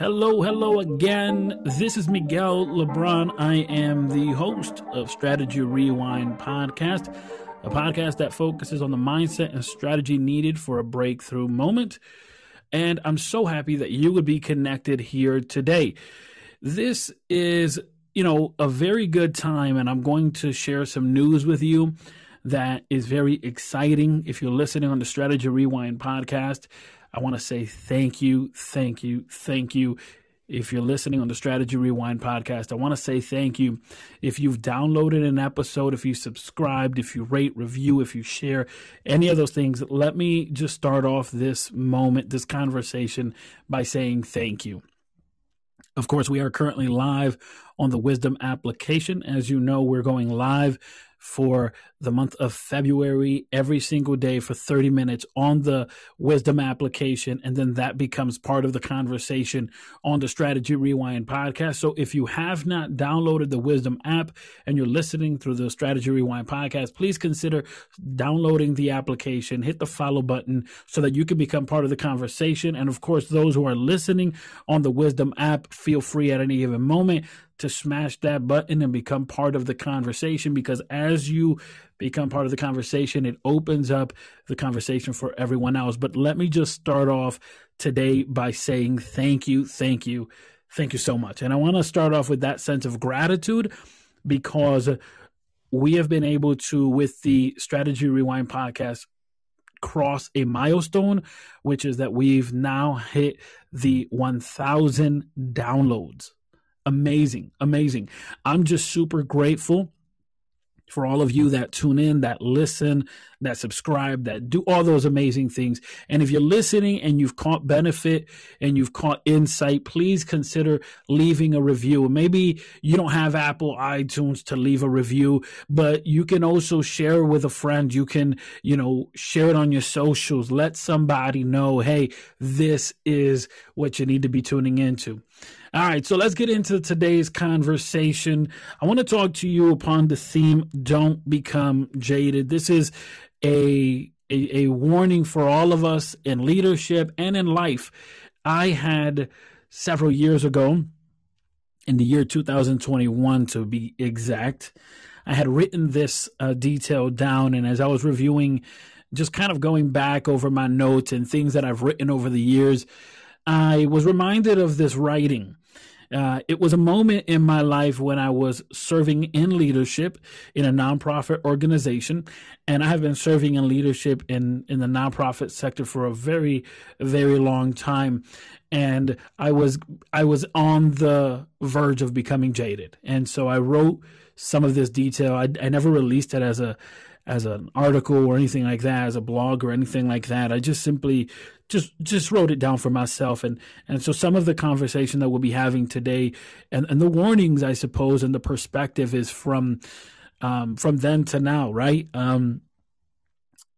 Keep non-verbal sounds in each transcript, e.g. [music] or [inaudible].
Hello, hello again. This is Miguel Lebron. I am the host of Strategy Rewind podcast, a podcast that focuses on the mindset and strategy needed for a breakthrough moment. And I'm so happy that you would be connected here today. This is, you know, a very good time, and I'm going to share some news with you that is very exciting. If you're listening on the Strategy Rewind podcast, I want to say thank you, thank you, thank you. If you're listening on the Strategy Rewind podcast, I want to say thank you. If you've downloaded an episode, if you subscribed, if you rate, review, if you share any of those things, let me just start off this moment, this conversation by saying thank you. Of course, we are currently live on the Wisdom application. As you know, we're going live for the month of February every single day for 30 minutes on the Wisdom application. And then that becomes part of the conversation on the Strategy Rewind podcast. So if you have not downloaded the Wisdom app and you're listening through the Strategy Rewind podcast, please consider downloading the application, hit the follow button so that you can become part of the conversation. And of course, those who are listening on the Wisdom app, feel free at any given moment to smash that button and become part of the conversation because as you become part of the conversation, it opens up the conversation for everyone else. But let me just start off today by saying thank you, thank you, thank you so much. And I want to start off with that sense of gratitude because we have been able to, with the Strategy Rewind podcast, cross a milestone, which is that we've now hit the 1,000 downloads amazing, amazing. I'm just super grateful for all of you that tune in, that listen, that subscribe, that do all those amazing things. And if you're listening and you've caught benefit and you've caught insight, please consider leaving a review. Maybe you don't have Apple iTunes to leave a review, but you can also share with a friend. You can, you know, share it on your socials. Let somebody know, hey, this is what you need to be tuning into. All right, so let's get into today's conversation. I want to talk to you upon the theme don't become jaded. This is a, a, a warning for all of us in leadership and in life. I had several years ago, in the year 2021 to be exact, I had written this uh, detail down, and as I was reviewing, just kind of going back over my notes and things that I've written over the years, I was reminded of this writing uh, it was a moment in my life when I was serving in leadership in a nonprofit organization, and I have been serving in leadership in in the nonprofit sector for a very, very long time. And I was I was on the verge of becoming jaded, and so I wrote some of this detail. I, I never released it as a as an article or anything like that, as a blog or anything like that. I just simply just just wrote it down for myself and and so some of the conversation that we'll be having today and and the warnings I suppose and the perspective is from um, from then to now, right? Um,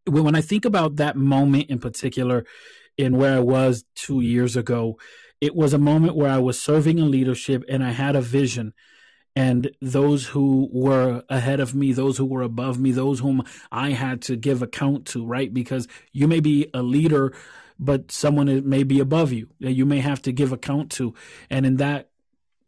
when I think about that moment in particular, in where I was two years ago, it was a moment where I was serving in leadership and I had a vision and those who were ahead of me, those who were above me, those whom I had to give account to, right? Because you may be a leader, but someone may be above you that you may have to give account to. And in that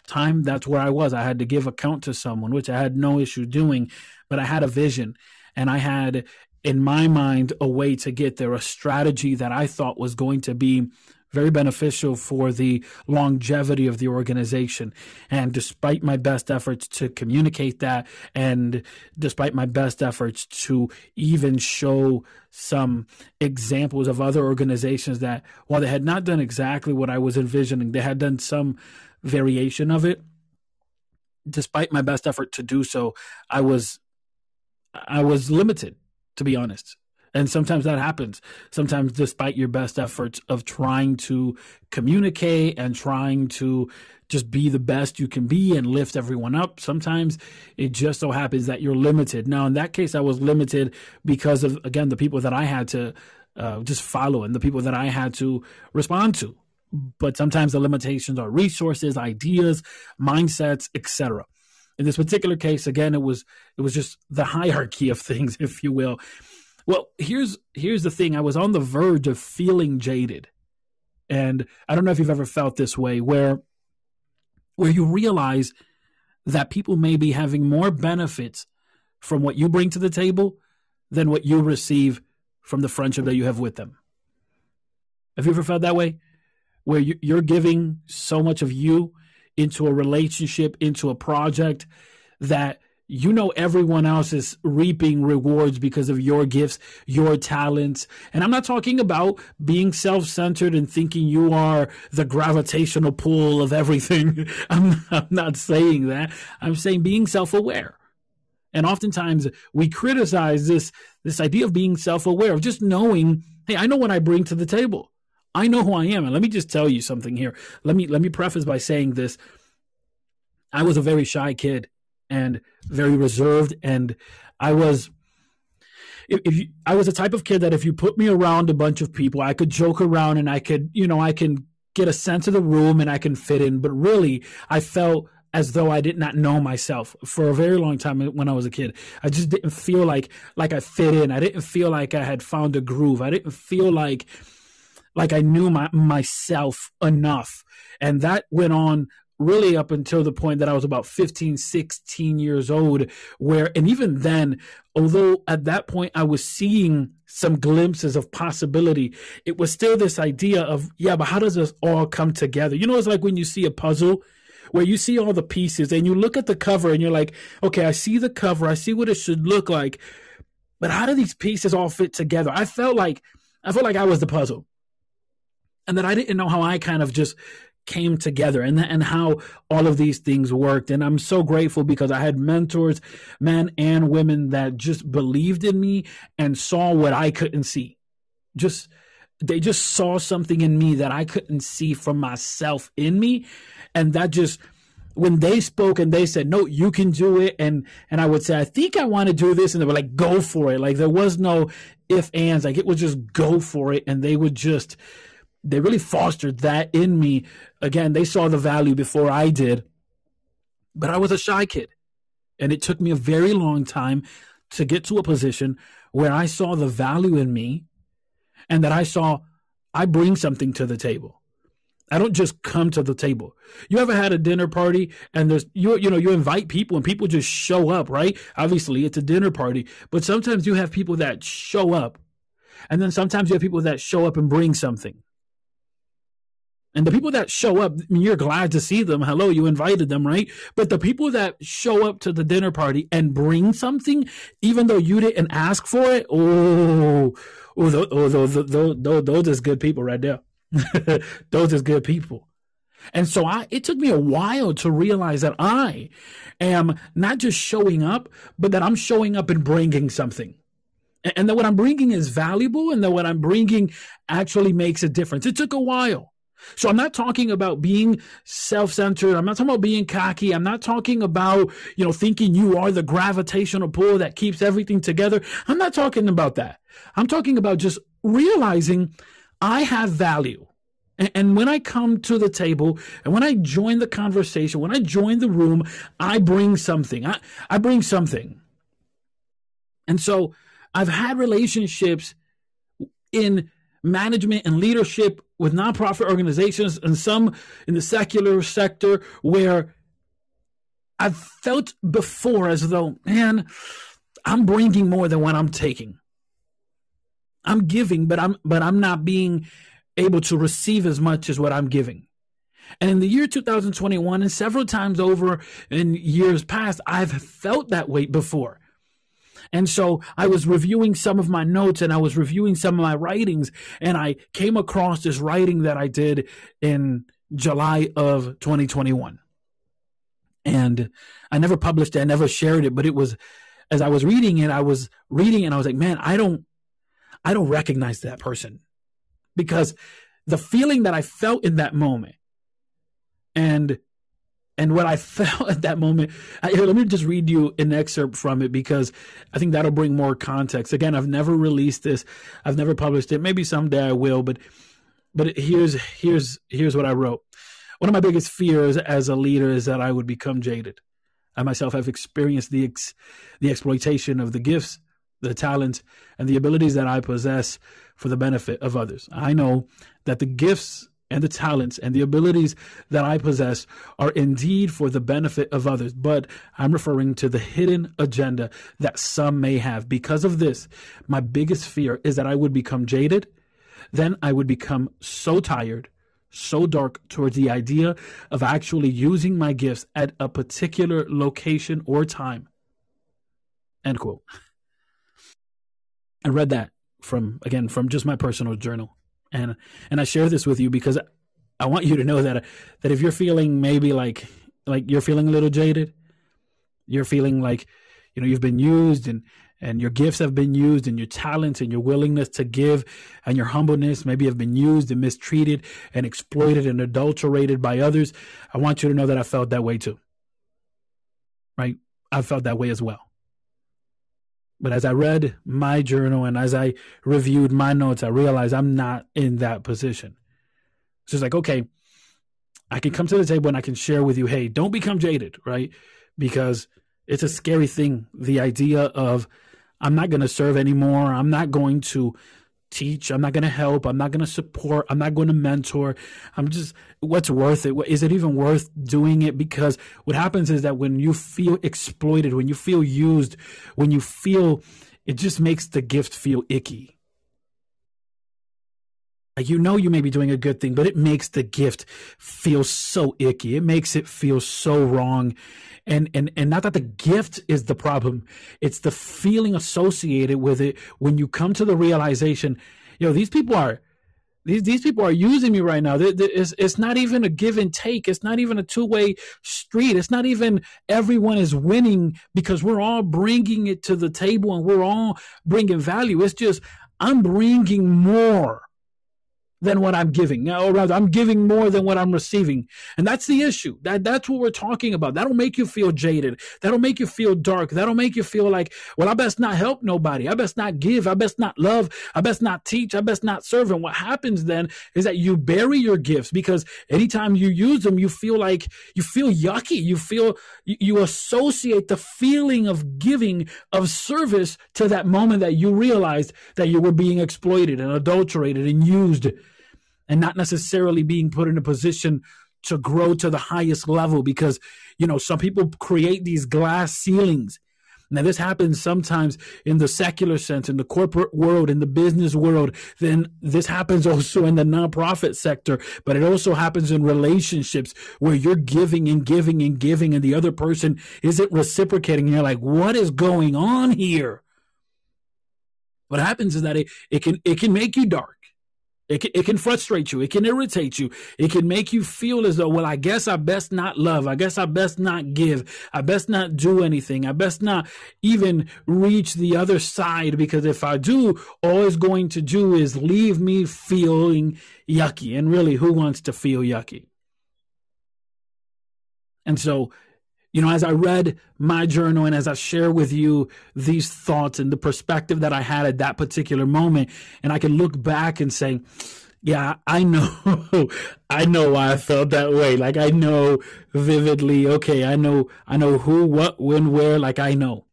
time, that's where I was. I had to give account to someone, which I had no issue doing, but I had a vision and I had in my mind a way to get there, a strategy that I thought was going to be very beneficial for the longevity of the organization. And despite my best efforts to communicate that, and despite my best efforts to even show some examples of other organizations that, while they had not done exactly what I was envisioning, they had done some variation of it. Despite my best effort to do so, I was I was limited, to be honest. And sometimes that happens. Sometimes, despite your best efforts of trying to communicate and trying to just be the best you can be and lift everyone up, sometimes it just so happens that you're limited. Now, in that case, I was limited because of, again, the people that I had to uh, just follow and the people that I had to respond to. But sometimes the limitations are resources, ideas, mindsets, etc. In this particular case, again, it was it was just the [laughs] hierarchy of things, if you will. Well, here's here's the thing. I was on the verge of feeling jaded. And I don't know if you've ever felt this way where where you realize that people may be having more benefits from what you bring to the table than what you receive from the friendship that you have with them. Have you ever felt that way? Where you're giving so much of you into a relationship, into a project that you know everyone else is reaping rewards because of your gifts, your talents. And I'm not talking about being self centered and thinking you are the gravitational pull of everything. [laughs] I'm, I'm not saying that. I'm saying being self aware. And oftentimes we criticize this, this idea of being self aware, of just knowing, hey, I know what I bring to the table. I know who I am. And let me just tell you something here. Let me let me preface by saying this. I was a very shy kid and very reserved. And I was, if, if you, I was the type of kid that if you put me around a bunch of people, I could joke around and I could, you know, I can get a sense of the room and I can fit in. But really, I felt as though I did not know myself for a very long time when I was a kid. I just didn't feel like like I fit in. I didn't feel like I had found a groove. I didn't feel like like I knew my myself enough. And that went on really up until the point that I was about 15, 16 years old, where, and even then, although at that point I was seeing some glimpses of possibility, it was still this idea of, yeah, but how does this all come together? You know, it's like when you see a puzzle where you see all the pieces and you look at the cover and you're like, okay, I see the cover, I see what it should look like, but how do these pieces all fit together? I felt like, I felt like I was the puzzle and that I didn't know how I kind of just came together and and how all of these things worked. And I'm so grateful because I had mentors men and women that just believed in me and saw what I couldn't see. Just they just saw something in me that I couldn't see from myself in me. And that just when they spoke and they said no you can do it and and I would say I think I want to do this and they were like go for it. Like there was no if ands like it was just go for it. And they would just they really fostered that in me. Again, they saw the value before I did, but I was a shy kid. And it took me a very long time to get to a position where I saw the value in me and that I saw I bring something to the table. I don't just come to the table. You ever had a dinner party and there's you you know you invite people and people just show up, right? Obviously, it's a dinner party, but sometimes you have people that show up. And then sometimes you have people that show up and bring something. And the people that show up, I mean, you're glad to see them. Hello, you invited them, right? But the people that show up to the dinner party and bring something, even though you didn't ask for it, oh, oh, those, oh, those, those, those, those is good people right there. [laughs] those is good people. And so I, it took me a while to realize that I am not just showing up, but that I'm showing up and bringing something and that what I'm bringing is valuable and that what I'm bringing actually makes a difference. It took a while. So I'm not talking about being self-centered. I'm not talking about being cocky. I'm not talking about, you know, thinking you are the gravitational pull that keeps everything together. I'm not talking about that. I'm talking about just realizing I have value. And, when I come to the table and when I join the conversation, when I join the room, I bring something. I, I bring something. And so I've had relationships in management and leadership with nonprofit organizations and some in the secular sector where I've felt before as though, man, I'm bringing more than what I'm taking. I'm giving, but I'm but I'm not being able to receive as much as what I'm giving. And in the year 2021 and several times over in years past, I've felt that weight before. And so I was reviewing some of my notes and I was reviewing some of my writings and I came across this writing that I did in July of 2021. And I never published it, I never shared it, but it was as I was reading it, I was reading and I was like, man, I don't I don't recognize that person. Because the feeling that I felt in that moment and and what I [laughs] felt at that moment, I, let me just read you an excerpt from it because I think that'll bring more context. Again, I've never released this, I've never published it. Maybe someday I will, but but here's here's here's what I wrote. One of my biggest fears as a leader is that I would become jaded. I myself have experienced the ex, the exploitation of the gifts, the talents, and the abilities that I possess for the benefit of others. I know that the gifts and the talents and the abilities that I possess are indeed for the benefit of others, but I'm referring to the hidden agenda that some may have. Because of this, my biggest fear is that I would become jaded. Then I would become so tired, so dark towards the idea of actually using my gifts at a particular location or time. End quote. I read that from, again, from just my personal journal and and I share this with you because I want you to know that that if you're feeling maybe like like you're feeling a little jaded, you're feeling like you know you've been used and and your gifts have been used and your talents and your willingness to give and your humbleness maybe have been used and mistreated and exploited and adulterated by others. I want you to know that I felt that way too. Right? I felt that way as well. But as I read my journal and as I reviewed my notes, I realized I'm not in that position. So it's like, okay, I can come to the table and I can share with you, hey, don't become jaded, right? Because it's a scary thing. The idea of I'm not going to serve anymore. I'm not going to teach. I'm not going to help. I'm not going to support. I'm not going to mentor. I'm just, what's worth it? Is it even worth doing it? Because what happens is that when you feel exploited, when you feel used, when you feel, it just makes the gift feel icky. You know you may be doing a good thing, but it makes the gift feel so icky. It makes it feel so wrong. And and and not that the gift is the problem. It's the feeling associated with it when you come to the realization, you know, these people are these these people are using me right now. It's, it's not even a give and take. It's not even a two way street. It's not even everyone is winning because we're all bringing it to the table and we're all bringing value. It's just I'm bringing more than what I'm giving. Or rather, I'm giving more than what I'm receiving. And that's the issue. That that's what we're talking about. That'll make you feel jaded. That'll make you feel dark. That'll make you feel like, well, I best not help nobody. I best not give. I best not love. I best not teach. I best not serve. And what happens then is that you bury your gifts because anytime you use them, you feel like you feel yucky. You feel you, you associate the feeling of giving of service to that moment that you realized that you were being exploited and adulterated and used and not necessarily being put in a position to grow to the highest level because you know some people create these glass ceilings. Now this happens sometimes in the secular sense in the corporate world in the business world. Then this happens [laughs] also in the nonprofit sector but it also happens in relationships where you're giving and giving and giving and the other person isn't reciprocating. And you're like what is going on here? What happens is that it, it can it can make you dark it can, it can frustrate you. It can irritate you. It can make you feel as though, well, I guess I best not love. I guess I best not give. I best not do anything. I best not even reach the other side because if I do, all it's going to do is leave me feeling yucky. And really, who wants to feel yucky? And so you know, as I read my journal and as I share with you these thoughts and the perspective that I had at that particular moment, and I can look back and say, yeah, I know, [laughs] I know why I felt that way. Like I know vividly. Okay, I know, I know who, what, when, where. Like I know.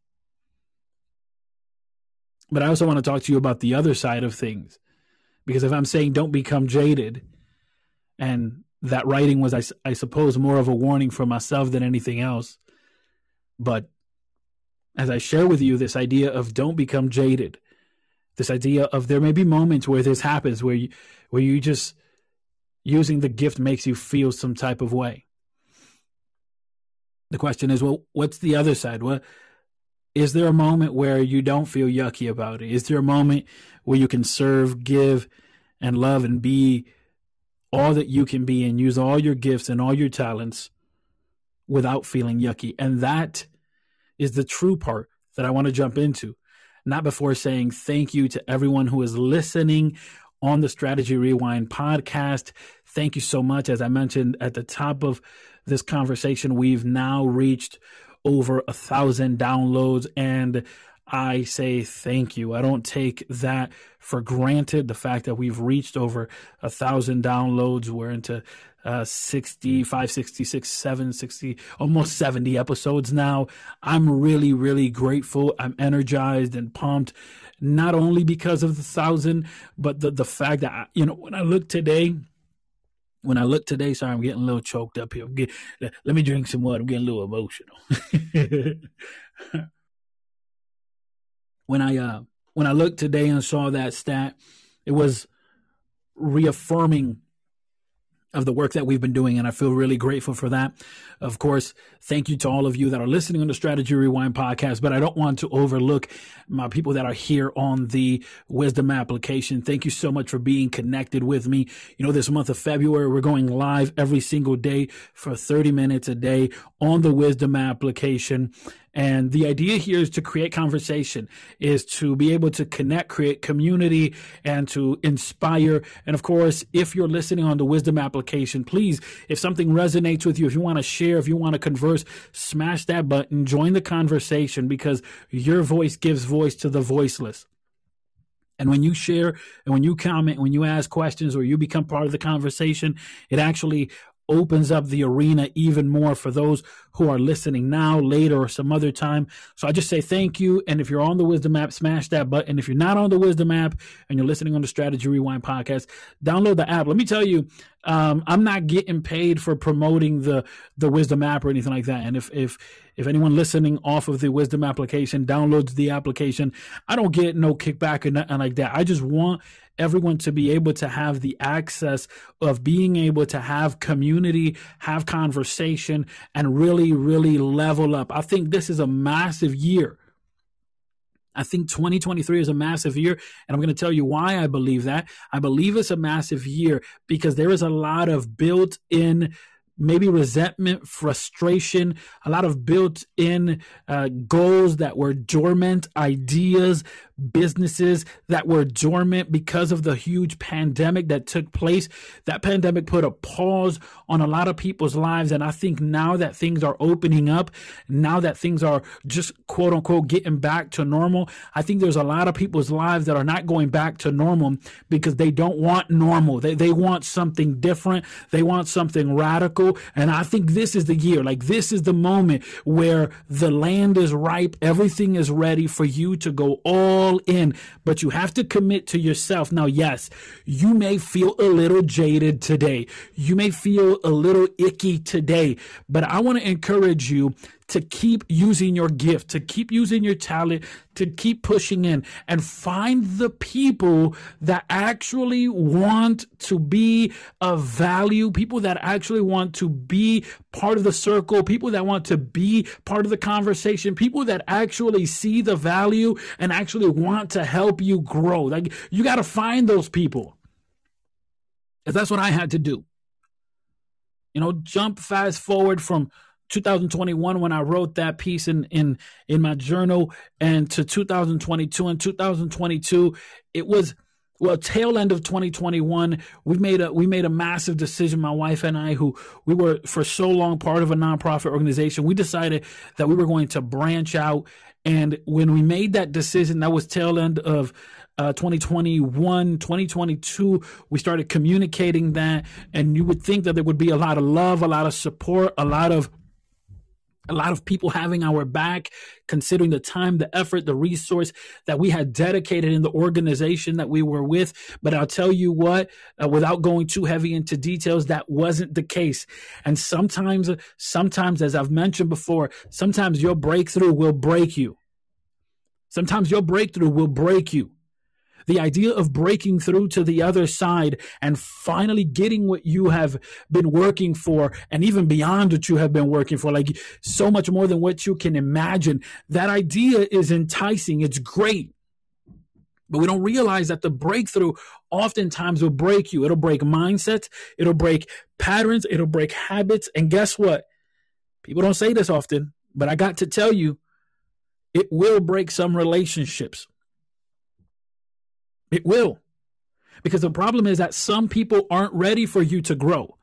But I also want to talk to you about the other side of things, because if I'm saying don't become jaded, and that writing was, I, I suppose, more of a warning for myself than anything else. But as I share with you this idea of don't become jaded, this idea of there may be moments where this happens, where you, where you just using the gift makes you feel some type of way. The question is, well, what's the other side? What is there a moment where you don't feel yucky about it? Is there a moment where you can serve, give, and love and be all that you can be and use all your gifts and all your talents without feeling yucky. And that is the true part that I want to jump into. Not before saying thank you to everyone who is listening on the Strategy Rewind podcast. Thank you so much. As I mentioned at the top of this conversation, we've now reached over a thousand downloads and I say thank you. I don't take that for granted. The fact that we've reached over a thousand downloads, we're into uh, 65, 66, 7, 60, almost 70 episodes now. I'm really, really grateful. I'm energized and pumped, not only because of the thousand, but the, the fact that, you know, when I look today, when I look today, sorry, I'm getting a little choked up here. Get, let me drink some water. I'm getting a little emotional. [laughs] when I uh when I looked today and saw that stat, it was reaffirming of the work that we've been doing, and I feel really grateful for that. Of course, thank you to all of you that are listening on the Strategy Rewind podcast, but I don't want to overlook my people that are here on the Wisdom application. Thank you so much for being connected with me. You know, this month of February, we're going live every single day for 30 minutes a day on the Wisdom application. And the idea here is to create conversation, is to be able to connect, create community, and to inspire. And of course, if you're listening on the Wisdom application, please, if something resonates with you, if you want to share, if you want to converse, smash that button, join the conversation because your voice gives voice to the voiceless. And when you share and when you comment, when you ask questions or you become part of the conversation, it actually opens up the arena even more for those who are listening now, later, or some other time. So I just say thank you. And if you're on the Wisdom app, smash that button. If you're not on the Wisdom app and you're listening on the Strategy Rewind podcast, download the app. Let me tell you, um, I'm not getting paid for promoting the the Wisdom app or anything like that. And if if if anyone listening off of the Wisdom application downloads the application, I don't get no kickback or nothing like that. I just want everyone to be able to have the access of being able to have community, have conversation, and really, really level up. I think this is a massive year. I think 2023 is a massive year, and I'm going to tell you why I believe that. I believe it's a massive year because there is a lot of built in maybe resentment, frustration, a lot of built in uh, goals that were dormant, ideas, businesses that were dormant because of the huge pandemic that took place. That pandemic put a pause on a lot of people's lives. And I think now that things are opening up, now that things are just quote unquote getting back to normal, I think there's a lot of people's lives that are not going back to normal because they don't want normal. They, they want something different. They want something radical. And I think this is the year. Like this is the moment where the land is ripe. Everything is ready for you to go all all in, but you have to commit to yourself. Now, yes, you may feel a little jaded today. You may feel a little icky today, but I want to encourage you to keep using your gift, to keep using your talent, to keep pushing in and find the people that actually want to be of value, people that actually want to be part of the circle, people that want to be part of the conversation, people that actually see the value and actually want to help you grow. Like you got to find those people. That's what I had to do. You know, jump fast forward from 2021 when I wrote that piece in in in my journal and to 2022 and 2022 it was well tail end of 2021 we made a we made a massive decision my wife and I who we were for so long part of a nonprofit organization we decided that we were going to branch out and when we made that decision that was tail end of uh, 2021, 2022, we started communicating that. And you would think that there would be a lot of love, a lot of support, a lot of a lot of people having our back, considering the time, the effort, the resource that we had dedicated in the organization that we were with. But I'll tell you what, uh, without going too heavy into details, that wasn't the case. And sometimes, sometimes, as I've mentioned before, sometimes your breakthrough will break you. Sometimes your breakthrough will break you. The idea of breaking through to the other side and finally getting what you have been working for and even beyond what you have been working for, like so much more than what you can imagine. That idea is enticing. It's great. But we don't realize that the breakthrough oftentimes will break you. It'll break mindsets. It'll break patterns. It'll break habits. And guess what? People don't say this often, but I got to tell you, it will break some relationships. It will. Because the problem is that some people aren't ready for you to grow.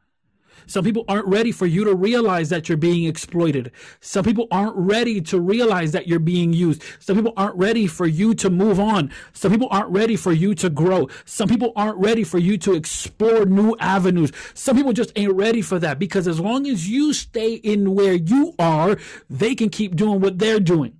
Some people aren't ready for you to realize that you're being exploited. Some people aren't ready to realize that you're being used. Some people aren't ready for you to move on. Some people aren't ready for you to grow. Some people aren't ready for you to explore new avenues. Some people just ain't ready for that because as long as you stay in where you are, they can keep doing what they're doing.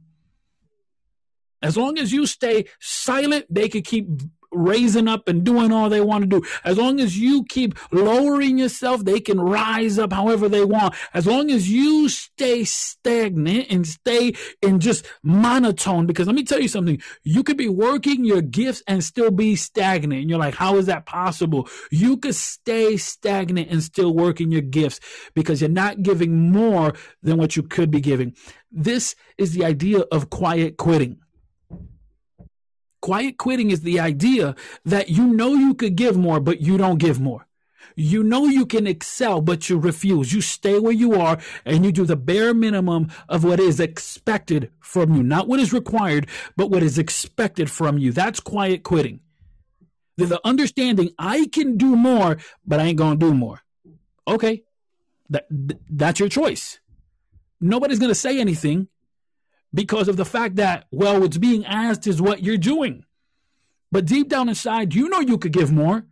As long as you stay silent, they can keep raising up and doing all they want to do. As long as you keep lowering yourself, they can rise up however they want. As long as you stay stagnant and stay in just monotone, because let me tell you something, you could be working your gifts and still be stagnant. And you're like, how is that possible? You could stay stagnant and still working your gifts because you're not giving more than what you could be giving. This is the idea of quiet quitting. Quiet quitting is the idea that you know you could give more, but you don't give more. You know you can excel, but you refuse. You stay where you are and you do the bare minimum of what is expected from you. Not what is required, but what is expected from you. That's quiet quitting. The understanding I can do more, but I ain't going to do more. Okay. That, that's your choice. Nobody's going to say anything because of the fact that, well, what's being asked is what you're doing. But deep down inside, you know you could give more.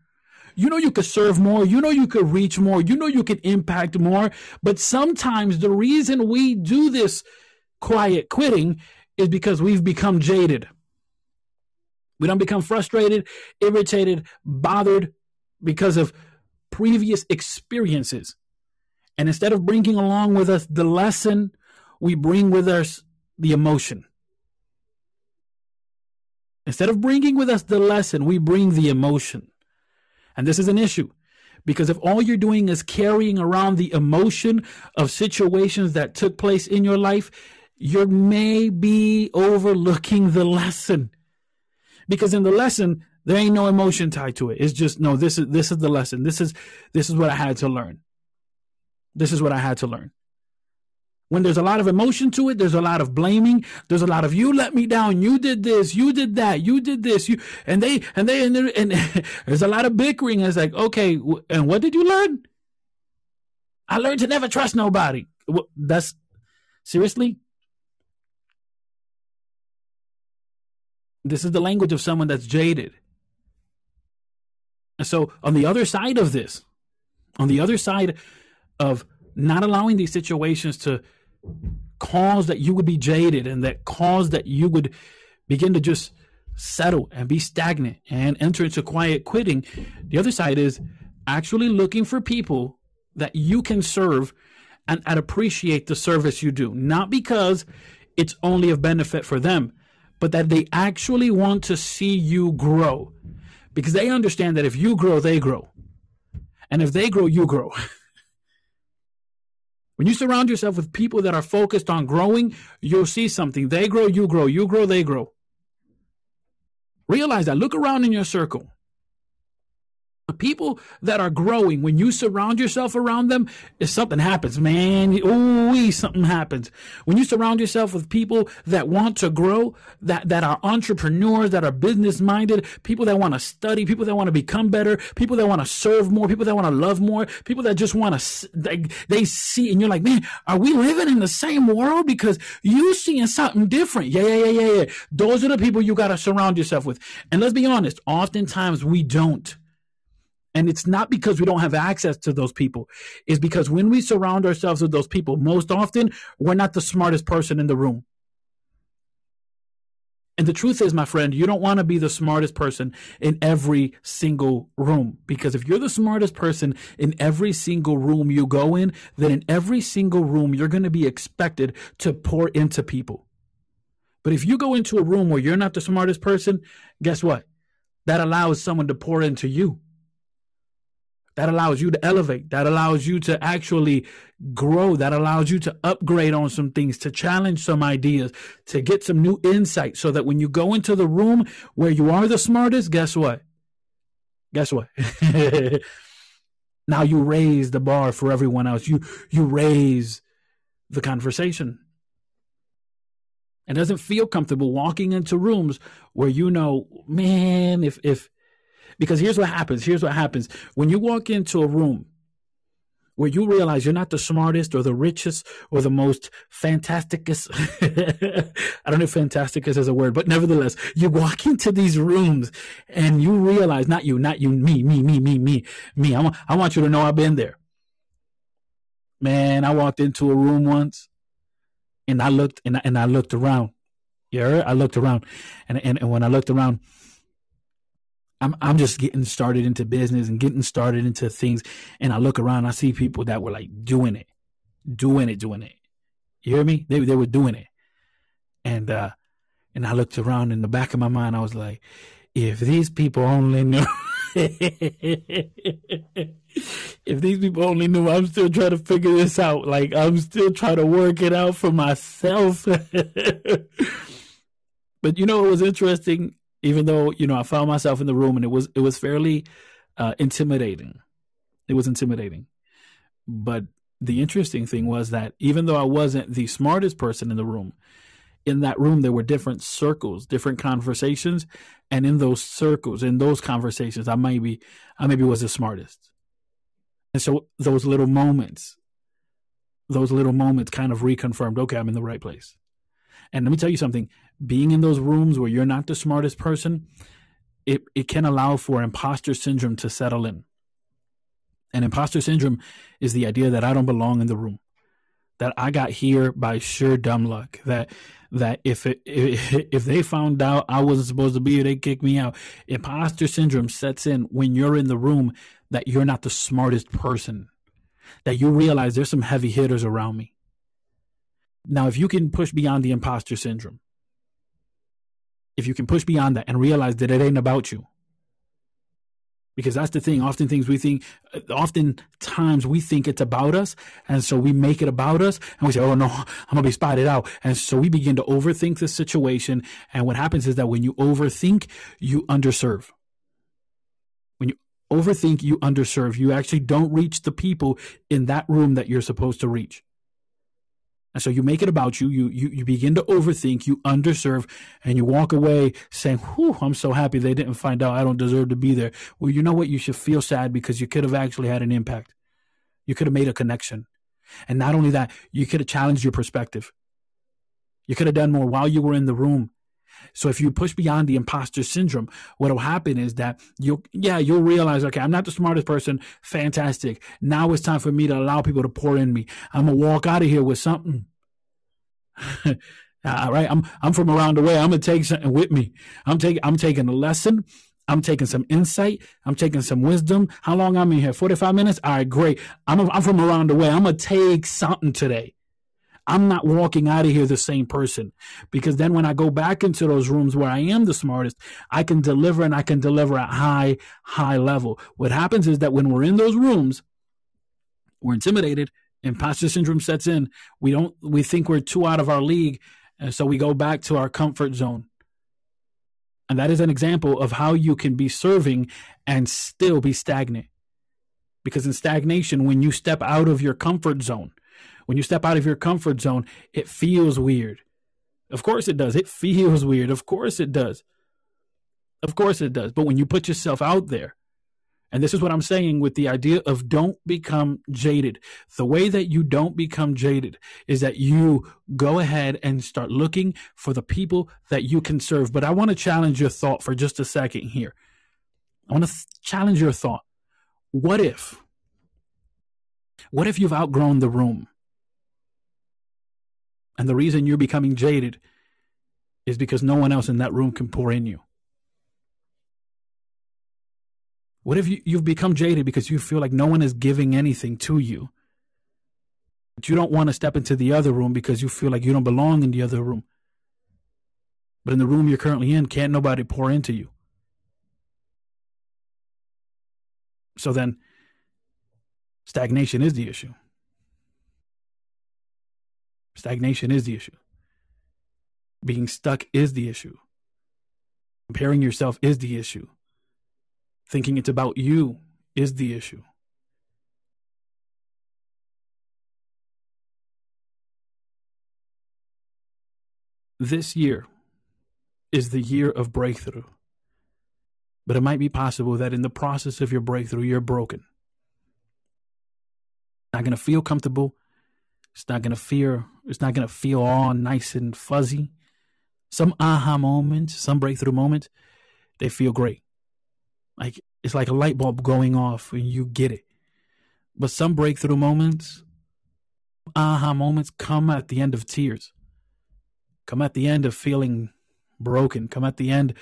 You know you could serve more. You know you could reach more. You know you could impact more. But sometimes the reason we do this quiet quitting is because we've become jaded. We don't become frustrated, irritated, bothered because of previous experiences. And instead of bringing along with us the lesson, we bring with us the emotion. Instead of bringing with us the lesson, we bring the emotion. And this is an issue because if all you're doing is carrying around the emotion of situations that took place in your life, you may be overlooking the lesson. Because in the lesson, there ain't no emotion tied to it. It's just no, this is this is the lesson. This is this is what I had to learn. This is what I had to learn. When there's a lot of emotion to it, there's a lot of blaming. There's a lot of you let me down. You did this. You did that. You did this. You and they and they and, and [laughs] there's a lot of bickering. It's like okay, and what did you learn? I learned to never trust nobody. That's seriously. This is the language of someone that's jaded. And so, on the other side of this, on the other side of not allowing these situations to cause that you would be jaded and that cause that you would begin to just settle and be stagnant and enter into quiet quitting. The other side is actually looking for people that you can serve and, and appreciate the service you do, not because it's only of benefit for them, but that they actually want to see you grow because they understand that if you grow, they grow. And if they grow, you grow. [laughs] When you surround yourself with people that are focused on growing, you'll see something. They grow, you grow. You grow, they grow. Realize that. Look around in your circle. The people that are growing, when you surround yourself around them, if something happens, man, ooh, something happens. When you surround yourself with people that want to grow, that, that are entrepreneurs, that are business minded, people that want to study, people that want to become better, people that want to serve more, people that want to love more, people that just want to, they, they see, and you're like, man, are we living in the same world? Because you seeing something different. Yeah, yeah, yeah, yeah, yeah. Those are the people you got to surround yourself with. And let's be honest, oftentimes we don't. And it's not because we don't have access to those people. It's because when we surround ourselves with those people, most often we're not the smartest person in the room. And the truth is, my friend, you don't want to be the smartest person in every single room. Because if you're the smartest person in every single room you go in, then in every single room, you're going to be expected to pour into people. But if you go into a room where you're not the smartest person, guess what? That allows someone to pour into you that allows you to elevate. That allows you to actually grow. That allows you to upgrade on some things to challenge some ideas to get some new insight so that when you go into the room where you are the smartest guess what? Guess what? [laughs] Now you raise the bar for everyone else. You you raise the conversation. It doesn't feel comfortable walking into rooms where you know man if if because here's what happens. Here's what happens. When you walk into a room where you realize you're not the smartest or the richest or the most fantasticest. [laughs] I don't know if fantasticest is a word, but nevertheless, you walk into these rooms and you realize, not you, not you, me, me, me, me, me, me. I want, I want you to know I've been there. Man, I walked into a room once and I looked and I, and I looked around. Yeah, I looked around and, and, and when I looked around, I'm I'm just getting started into business and getting started into things, and I look around, I see people that were like doing it, doing it, doing it. You hear me? They they were doing it, and uh, and I looked around in the back of my mind, I was like, if these people only knew. [laughs] if these people only knew I'm still trying to figure this out, like I'm still trying to work it out for myself. [laughs] but you know, it was interesting even though you know I found myself in the room and it was it was fairly uh, intimidating. It was intimidating, but the interesting thing was that even though I wasn't the smartest person in the room, in that room there were different circles, different conversations, and in those circles, in those conversations, I maybe I maybe was the smartest. And so those little moments, those little moments kind of reconfirmed, okay, I'm in the right place. And let me tell you something being in those rooms where you're not the smartest person, it, it can allow for imposter syndrome to settle in. And imposter syndrome is the idea that I don't belong in the room, that I got here by sheer dumb luck, that that if it, [laughs] if, they found out I wasn't supposed to be here, they kick me out. Imposter syndrome sets in when you're in the room that you're not the smartest person, that you realize there's some heavy hitters around me. Now, if you can push beyond the imposter syndrome, if you can push beyond that and realize that it ain't about you, because that's the thing. Often things we think, uh, often times we think it's about us. And so we make it about us and we say, Oh no, I'm to be spotted out. And so we begin to overthink the situation. And what happens is that when you overthink, you underserve. When you overthink, you underserve. You actually don't reach the people in that room that you're supposed to reach. And so you make it about you. You you you begin to overthink. You underserve, and you walk away saying, "Whew, I'm so happy they didn't find out I don't deserve to be there." Well, you know what? You should feel sad because you could have actually had an impact. You could have made a connection, and not only that, you could have challenged your perspective. You could have done more while you were in the room. So if you push beyond the imposter syndrome, what will happen is that you'll, yeah, you'll realize, okay, I'm not the smartest person. Fantastic. Now it's time for me to allow people to pour in me. I'm gonna walk out of here with something. [laughs] All right. I'm, I'm from around the way. I'm gonna take something with me. I'm taking, I'm taking a lesson. I'm taking some insight. I'm taking some wisdom. How long I'm in here? 45 minutes? All right, great. I'm, a, I'm from around the way. I'm going to take something today. I'm not walking out of here the same person because then when I go back into those rooms where I am the smartest, I can deliver and I can deliver at high, high level. What happens is that when we're in those rooms, we're intimidated, imposter syndrome sets in. We don't, we think we're too out of our league. And so we go back to our comfort zone. And that is an example of how you can be serving and still be stagnant. Because in stagnation, when you step out of your comfort zone, when you step out of your comfort zone, it feels weird. Of course it does. It feels weird. Of course it does. Of course it does. But when you put yourself out there, and this is what I'm saying with the idea of don't become jaded. The way that you don't become jaded is that you go ahead and start looking for the people that you can serve. But I want to challenge your thought for just a second here. I want to th- challenge your thought. What if? What if you've outgrown the room? And the reason you're becoming jaded is because no one else in that room can pour in you. What if you, you've become jaded because you feel like no one is giving anything to you? But you don't want to step into the other room because you feel like you don't belong in the other room. But in the room you're currently in, can't nobody pour into you. So then, stagnation is the issue. Stagnation is the issue. Being stuck is the issue. Comparing yourself is the issue. Thinking it's about you is the issue. This year is the year of breakthrough. But it might be possible that in the process of your breakthrough, you're broken. Not going to feel comfortable. It's not gonna feel it's not gonna feel all nice and fuzzy. Some aha moments, some breakthrough moments, they feel great. Like it's like a light bulb going off and you get it. But some breakthrough moments, aha moments come at the end of tears. Come at the end of feeling broken. Come at the end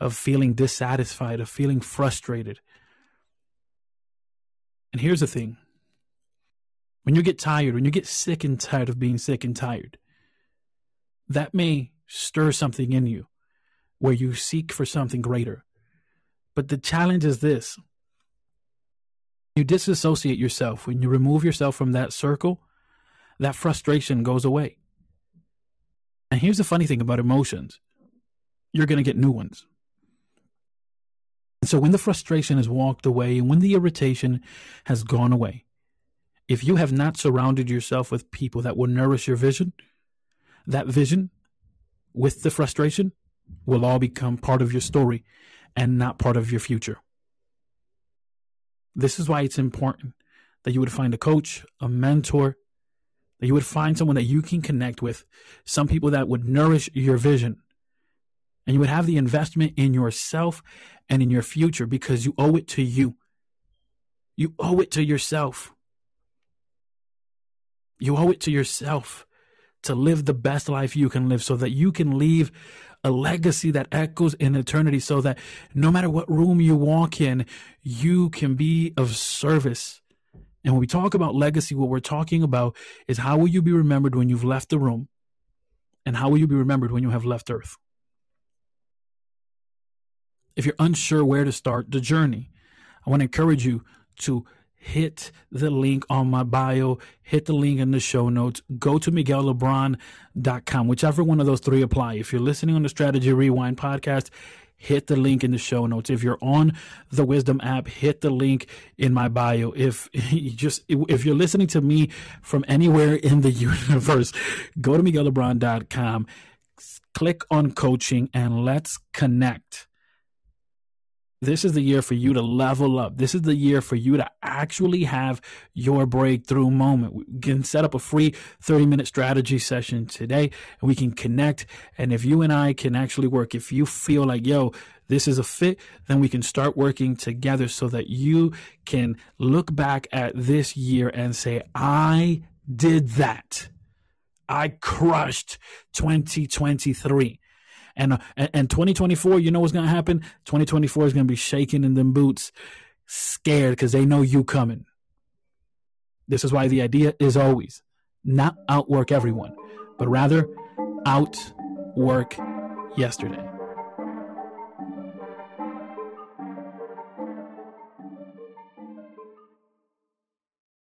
of feeling dissatisfied, of feeling frustrated. And here's the thing when you get tired, when you get sick and tired of being sick and tired, that may stir something in you where you seek for something greater. But the challenge is this you disassociate yourself, when you remove yourself from that circle, that frustration goes away. And here's the funny thing about emotions you're going to get new ones. And so when the frustration has walked away and when the irritation has gone away, if you have not surrounded yourself with people that will nourish your vision, that vision with the frustration will all become part of your story and not part of your future. This is why it's important that you would find a coach, a mentor, that you would find someone that you can connect with, some people that would nourish your vision. And you would have the investment in yourself and in your future because you owe it to you. You owe it to yourself. You owe it to yourself to live the best life you can live so that you can leave a legacy that echoes in eternity so that no matter what room you walk in, you can be of service. And when we talk about legacy, what we're talking about is how will you be remembered when you've left the room? And how will you be remembered when you have left earth? If you're unsure where to start the journey, I want to encourage you to hit the link on my bio, hit the link in the show notes, go to MiguelLebron.com, whichever one of those three apply. If you're listening on the Strategy Rewind podcast, hit the link in the show notes. If you're on the Wisdom app, hit the link in my bio. If [laughs] you just if you're listening to me from anywhere in the [laughs] universe, go to MiguelLebron.com, click on coaching, and let's connect. This is the year for you to level up. This is the year for you to actually have your breakthrough moment. We can set up a free 30 minute strategy session today and we can connect. And if you and I can actually work, if you feel like, yo, this is a fit, then we can start working together so that you can look back at this year and say, I did that. I crushed 2023. And, uh, and 2024, you know what's going to happen? 2024 is going to be shaking in them boots, scared because they know you coming. This is why the idea is always not outwork everyone, but rather outwork yesterday.